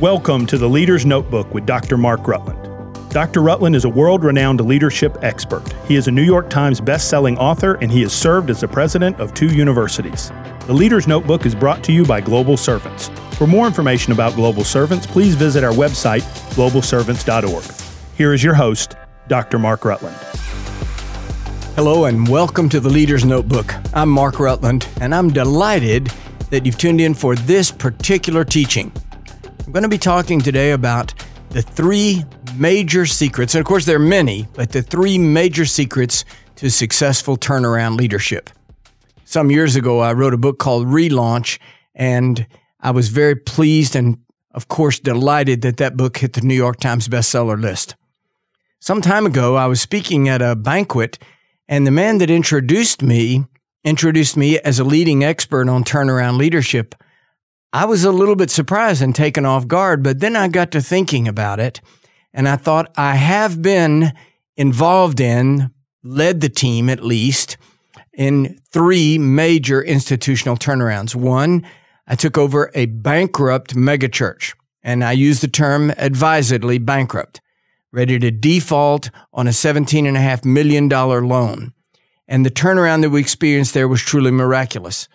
Welcome to the Leader's Notebook with Dr. Mark Rutland. Dr. Rutland is a world renowned leadership expert. He is a New York Times best-selling author and he has served as the president of two universities. The Leader's Notebook is brought to you by Global Servants. For more information about Global Servants, please visit our website, globalservants.org. Here is your host, Dr. Mark Rutland. Hello, and welcome to the Leader's Notebook. I'm Mark Rutland, and I'm delighted that you've tuned in for this particular teaching. I'm going to be talking today about the three major secrets, and of course, there are many, but the three major secrets to successful turnaround leadership. Some years ago, I wrote a book called Relaunch, and I was very pleased and, of course, delighted that that book hit the New York Times bestseller list. Some time ago, I was speaking at a banquet, and the man that introduced me introduced me as a leading expert on turnaround leadership. I was a little bit surprised and taken off guard, but then I got to thinking about it and I thought I have been involved in, led the team at least, in three major institutional turnarounds. One, I took over a bankrupt megachurch, and I use the term advisedly bankrupt, ready to default on a $17.5 million loan. And the turnaround that we experienced there was truly miraculous.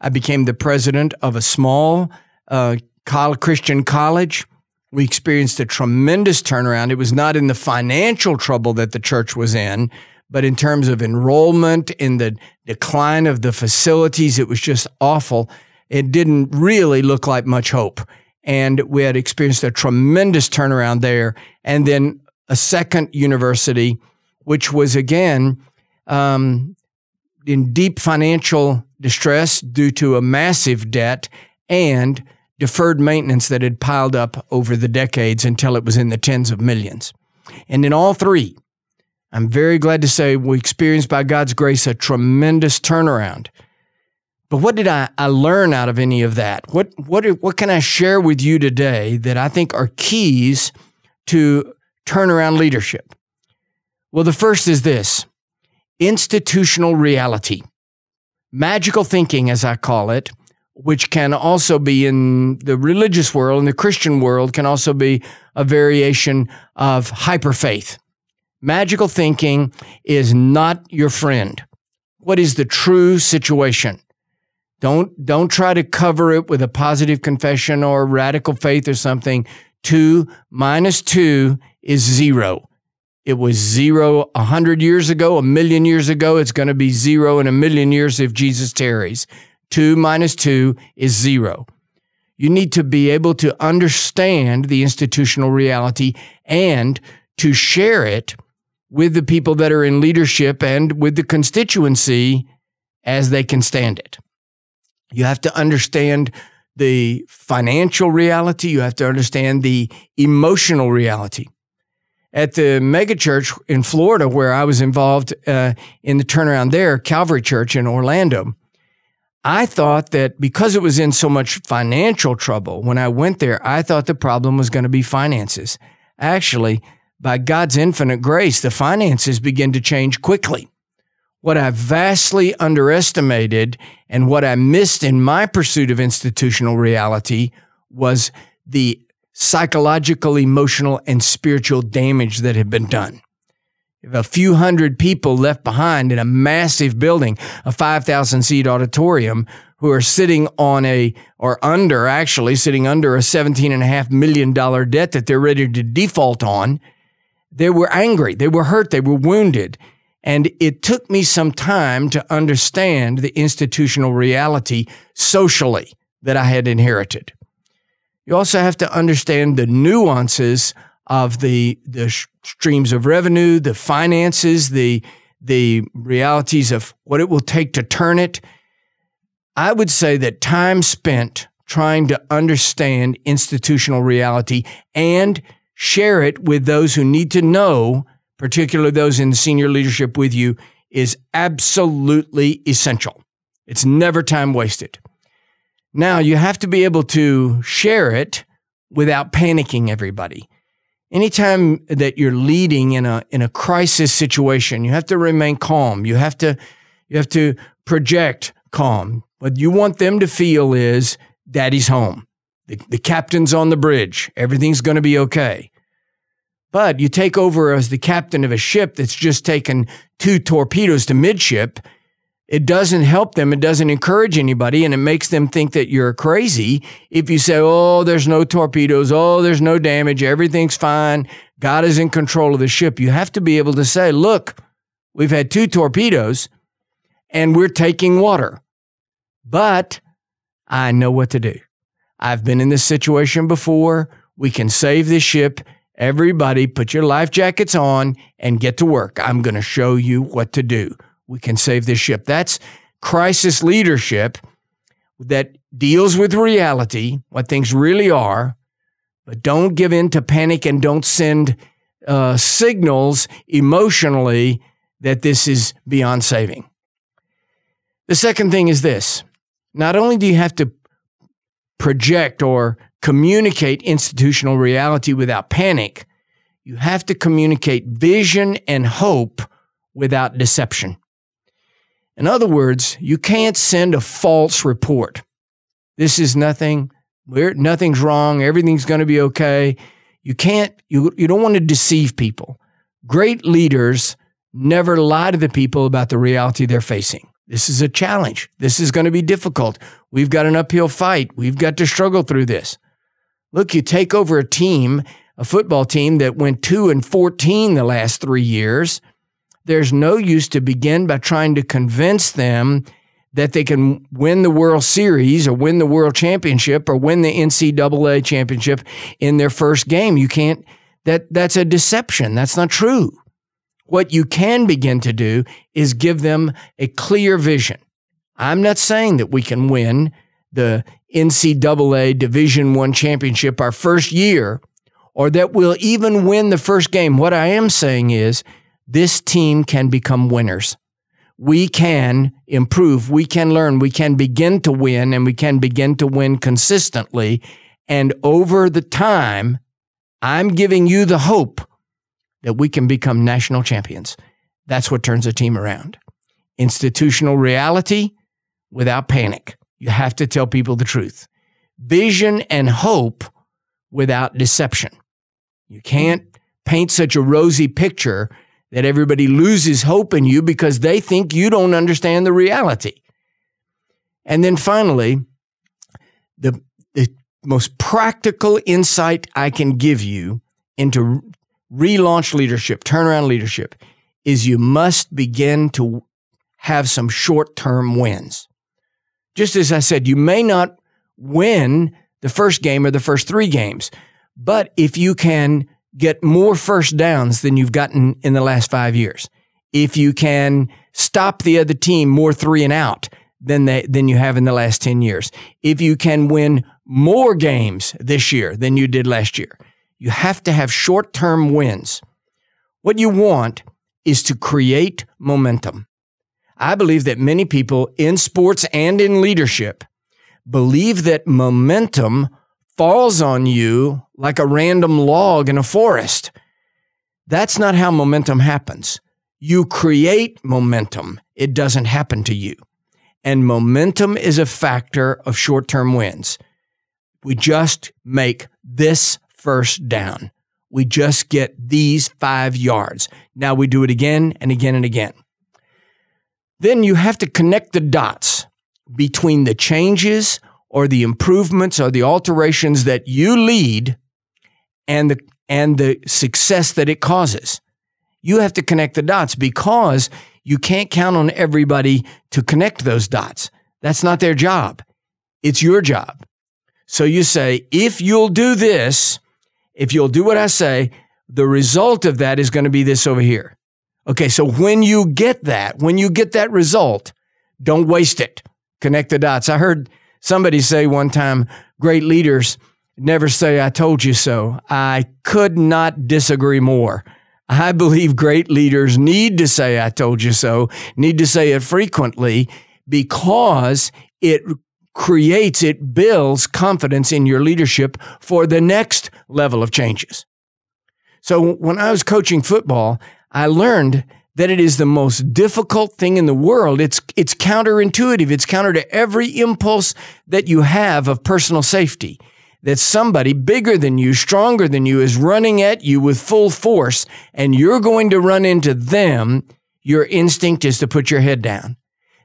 I became the president of a small uh, Christian college we experienced a tremendous turnaround. It was not in the financial trouble that the church was in, but in terms of enrollment, in the decline of the facilities, it was just awful. It didn't really look like much hope. And we had experienced a tremendous turnaround there. And then a second university, which was again um, in deep financial distress due to a massive debt and deferred maintenance that had piled up over the decades until it was in the tens of millions. And in all three, I'm very glad to say we experienced by God's grace a tremendous turnaround. But what did I, I learn out of any of that? What, what, what can I share with you today that I think are keys to turnaround leadership? Well, the first is this institutional reality. Magical thinking, as I call it, which can also be in the religious world and the Christian world, can also be a variation of hyperfaith. Magical thinking is not your friend. What is the true situation? Don't, don't try to cover it with a positive confession or radical faith or something. Two minus two is zero. It was zero a hundred years ago, a million years ago. It's going to be zero in a million years if Jesus tarries. 2 minus 2 is 0. You need to be able to understand the institutional reality and to share it with the people that are in leadership and with the constituency as they can stand it. You have to understand the financial reality, you have to understand the emotional reality. At the megachurch in Florida, where I was involved uh, in the turnaround there, Calvary Church in Orlando, I thought that because it was in so much financial trouble when I went there, I thought the problem was going to be finances. Actually, by God's infinite grace, the finances began to change quickly. What I vastly underestimated and what I missed in my pursuit of institutional reality was the psychological, emotional, and spiritual damage that had been done If a few hundred people left behind in a massive building, a 5,000 seat auditorium, who are sitting on a, or under, actually, sitting under a $17.5 million debt that they're ready to default on. They were angry, they were hurt, they were wounded. And it took me some time to understand the institutional reality socially that I had inherited. You also have to understand the nuances of the the streams of revenue, the finances, the the realities of what it will take to turn it. I would say that time spent trying to understand institutional reality and share it with those who need to know, particularly those in senior leadership with you, is absolutely essential. It's never time wasted. Now, you have to be able to share it without panicking everybody anytime that you're leading in a in a crisis situation, you have to remain calm. You have to you have to project calm. What you want them to feel is daddy's home. The, the captain's on the bridge. Everything's going to be okay. But you take over as the captain of a ship that's just taken two torpedoes to midship. It doesn't help them. It doesn't encourage anybody. And it makes them think that you're crazy if you say, oh, there's no torpedoes. Oh, there's no damage. Everything's fine. God is in control of the ship. You have to be able to say, look, we've had two torpedoes and we're taking water. But I know what to do. I've been in this situation before. We can save this ship. Everybody, put your life jackets on and get to work. I'm going to show you what to do. We can save this ship. That's crisis leadership that deals with reality, what things really are, but don't give in to panic and don't send uh, signals emotionally that this is beyond saving. The second thing is this not only do you have to project or communicate institutional reality without panic, you have to communicate vision and hope without deception. In other words, you can't send a false report. This is nothing, we're, nothing's wrong, everything's going to be okay. You can't, you, you don't want to deceive people. Great leaders never lie to the people about the reality they're facing. This is a challenge. This is going to be difficult. We've got an uphill fight. We've got to struggle through this. Look, you take over a team, a football team that went 2 and 14 the last 3 years. There's no use to begin by trying to convince them that they can win the World Series or win the World Championship or win the NCAA championship in their first game. You can't that that's a deception. That's not true. What you can begin to do is give them a clear vision. I'm not saying that we can win the NCAA Division One championship our first year, or that we'll even win the first game. What I am saying is this team can become winners. We can improve, we can learn, we can begin to win, and we can begin to win consistently. And over the time, I'm giving you the hope that we can become national champions. That's what turns a team around. Institutional reality without panic. You have to tell people the truth. Vision and hope without deception. You can't paint such a rosy picture that everybody loses hope in you because they think you don't understand the reality. And then finally, the, the most practical insight I can give you into relaunch leadership, turnaround leadership, is you must begin to have some short term wins. Just as I said, you may not win the first game or the first three games, but if you can get more first downs than you've gotten in the last five years, if you can stop the other team more three and out than they, than you have in the last 10 years, if you can win more games this year than you did last year, you have to have short term wins. What you want is to create momentum. I believe that many people in sports and in leadership believe that momentum falls on you like a random log in a forest. That's not how momentum happens. You create momentum, it doesn't happen to you. And momentum is a factor of short term wins. We just make this first down. We just get these five yards. Now we do it again and again and again. Then you have to connect the dots between the changes or the improvements or the alterations that you lead and the and the success that it causes. You have to connect the dots because you can't count on everybody to connect those dots. That's not their job. It's your job. So you say, if you'll do this, if you'll do what I say, the result of that is going to be this over here. Okay, so when you get that, when you get that result, don't waste it. Connect the dots. I heard somebody say one time great leaders never say, I told you so. I could not disagree more. I believe great leaders need to say, I told you so, need to say it frequently because it creates, it builds confidence in your leadership for the next level of changes. So when I was coaching football, I learned that it is the most difficult thing in the world. It's, it's counterintuitive. It's counter to every impulse that you have of personal safety. That somebody bigger than you, stronger than you, is running at you with full force and you're going to run into them, your instinct is to put your head down.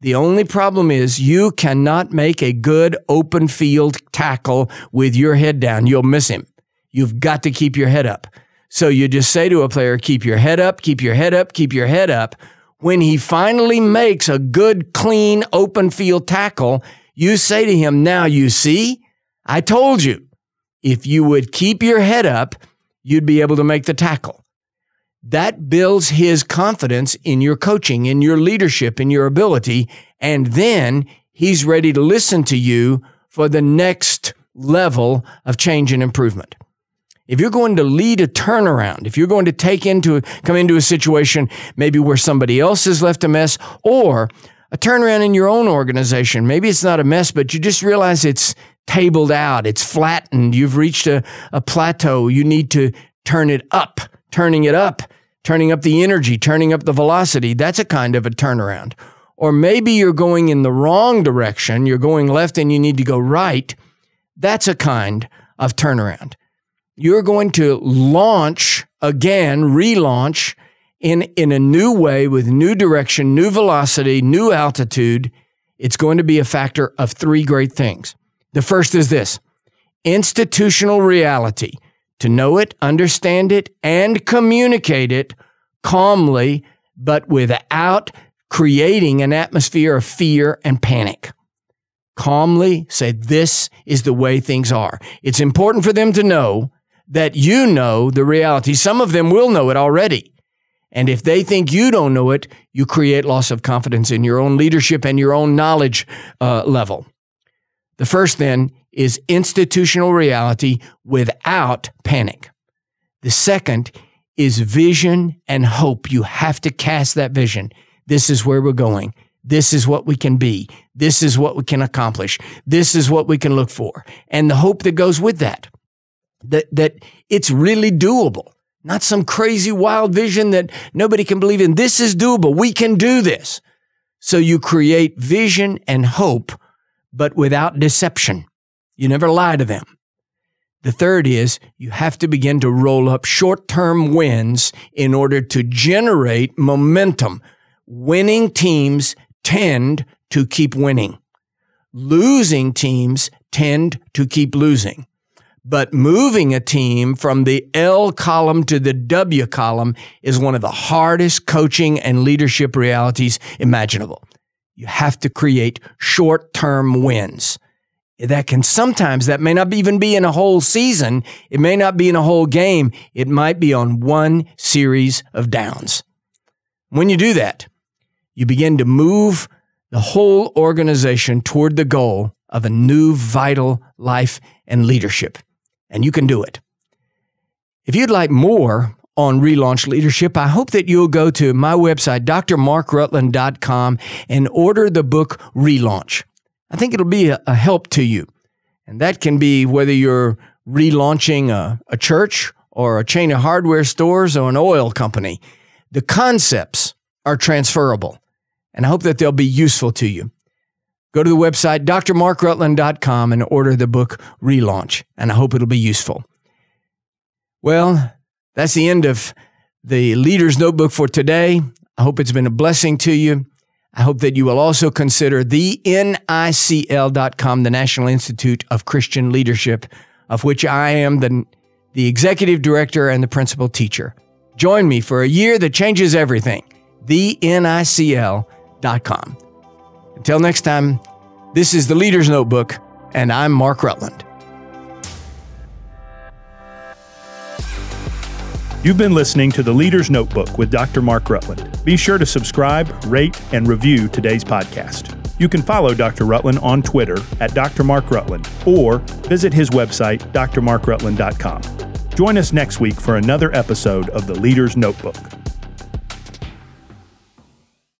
The only problem is you cannot make a good open field tackle with your head down. You'll miss him. You've got to keep your head up. So you just say to a player, keep your head up, keep your head up, keep your head up. When he finally makes a good, clean, open field tackle, you say to him, now you see, I told you, if you would keep your head up, you'd be able to make the tackle. That builds his confidence in your coaching, in your leadership, in your ability. And then he's ready to listen to you for the next level of change and improvement. If you're going to lead a turnaround, if you're going to take into, come into a situation maybe where somebody else has left a mess or a turnaround in your own organization, maybe it's not a mess, but you just realize it's tabled out, it's flattened, you've reached a, a plateau, you need to turn it up, turning it up, turning up the energy, turning up the velocity. That's a kind of a turnaround. Or maybe you're going in the wrong direction, you're going left and you need to go right. That's a kind of turnaround. You're going to launch again, relaunch in, in a new way with new direction, new velocity, new altitude. It's going to be a factor of three great things. The first is this institutional reality to know it, understand it, and communicate it calmly, but without creating an atmosphere of fear and panic. Calmly say, This is the way things are. It's important for them to know that you know the reality. Some of them will know it already. And if they think you don't know it, you create loss of confidence in your own leadership and your own knowledge uh, level. The first then is institutional reality without panic. The second is vision and hope. You have to cast that vision. This is where we're going. This is what we can be. This is what we can accomplish. This is what we can look for. And the hope that goes with that, that, that it's really doable, not some crazy wild vision that nobody can believe in. This is doable. We can do this. So you create vision and hope, but without deception. You never lie to them. The third is you have to begin to roll up short term wins in order to generate momentum. Winning teams tend to keep winning. Losing teams tend to keep losing. But moving a team from the L column to the W column is one of the hardest coaching and leadership realities imaginable. You have to create short term wins. That can sometimes that may not even be in a whole season. It may not be in a whole game. It might be on one series of downs. When you do that you begin to move the whole organization toward the goal of a new vital life and leadership. And you can do it. If you'd like more on relaunch leadership, I hope that you'll go to my website, drmarkrutland.com, and order the book Relaunch. I think it'll be a, a help to you. And that can be whether you're relaunching a, a church or a chain of hardware stores or an oil company. The concepts are transferable, and I hope that they'll be useful to you. Go to the website, drmarkrutland.com, and order the book Relaunch, and I hope it'll be useful. Well, that's the end of the Leader's Notebook for today. I hope it's been a blessing to you. I hope that you will also consider the NICL.com, the National Institute of Christian Leadership, of which I am the, the executive director and the principal teacher. Join me for a year that changes everything. The NICL.com. Until next time, this is the Leader's Notebook, and I'm Mark Rutland. You've been listening to The Leader's Notebook with Dr. Mark Rutland. Be sure to subscribe, rate, and review today's podcast. You can follow Dr. Rutland on Twitter at Dr. Mark Rutland or visit his website, drmarkrutland.com. Join us next week for another episode of The Leader's Notebook.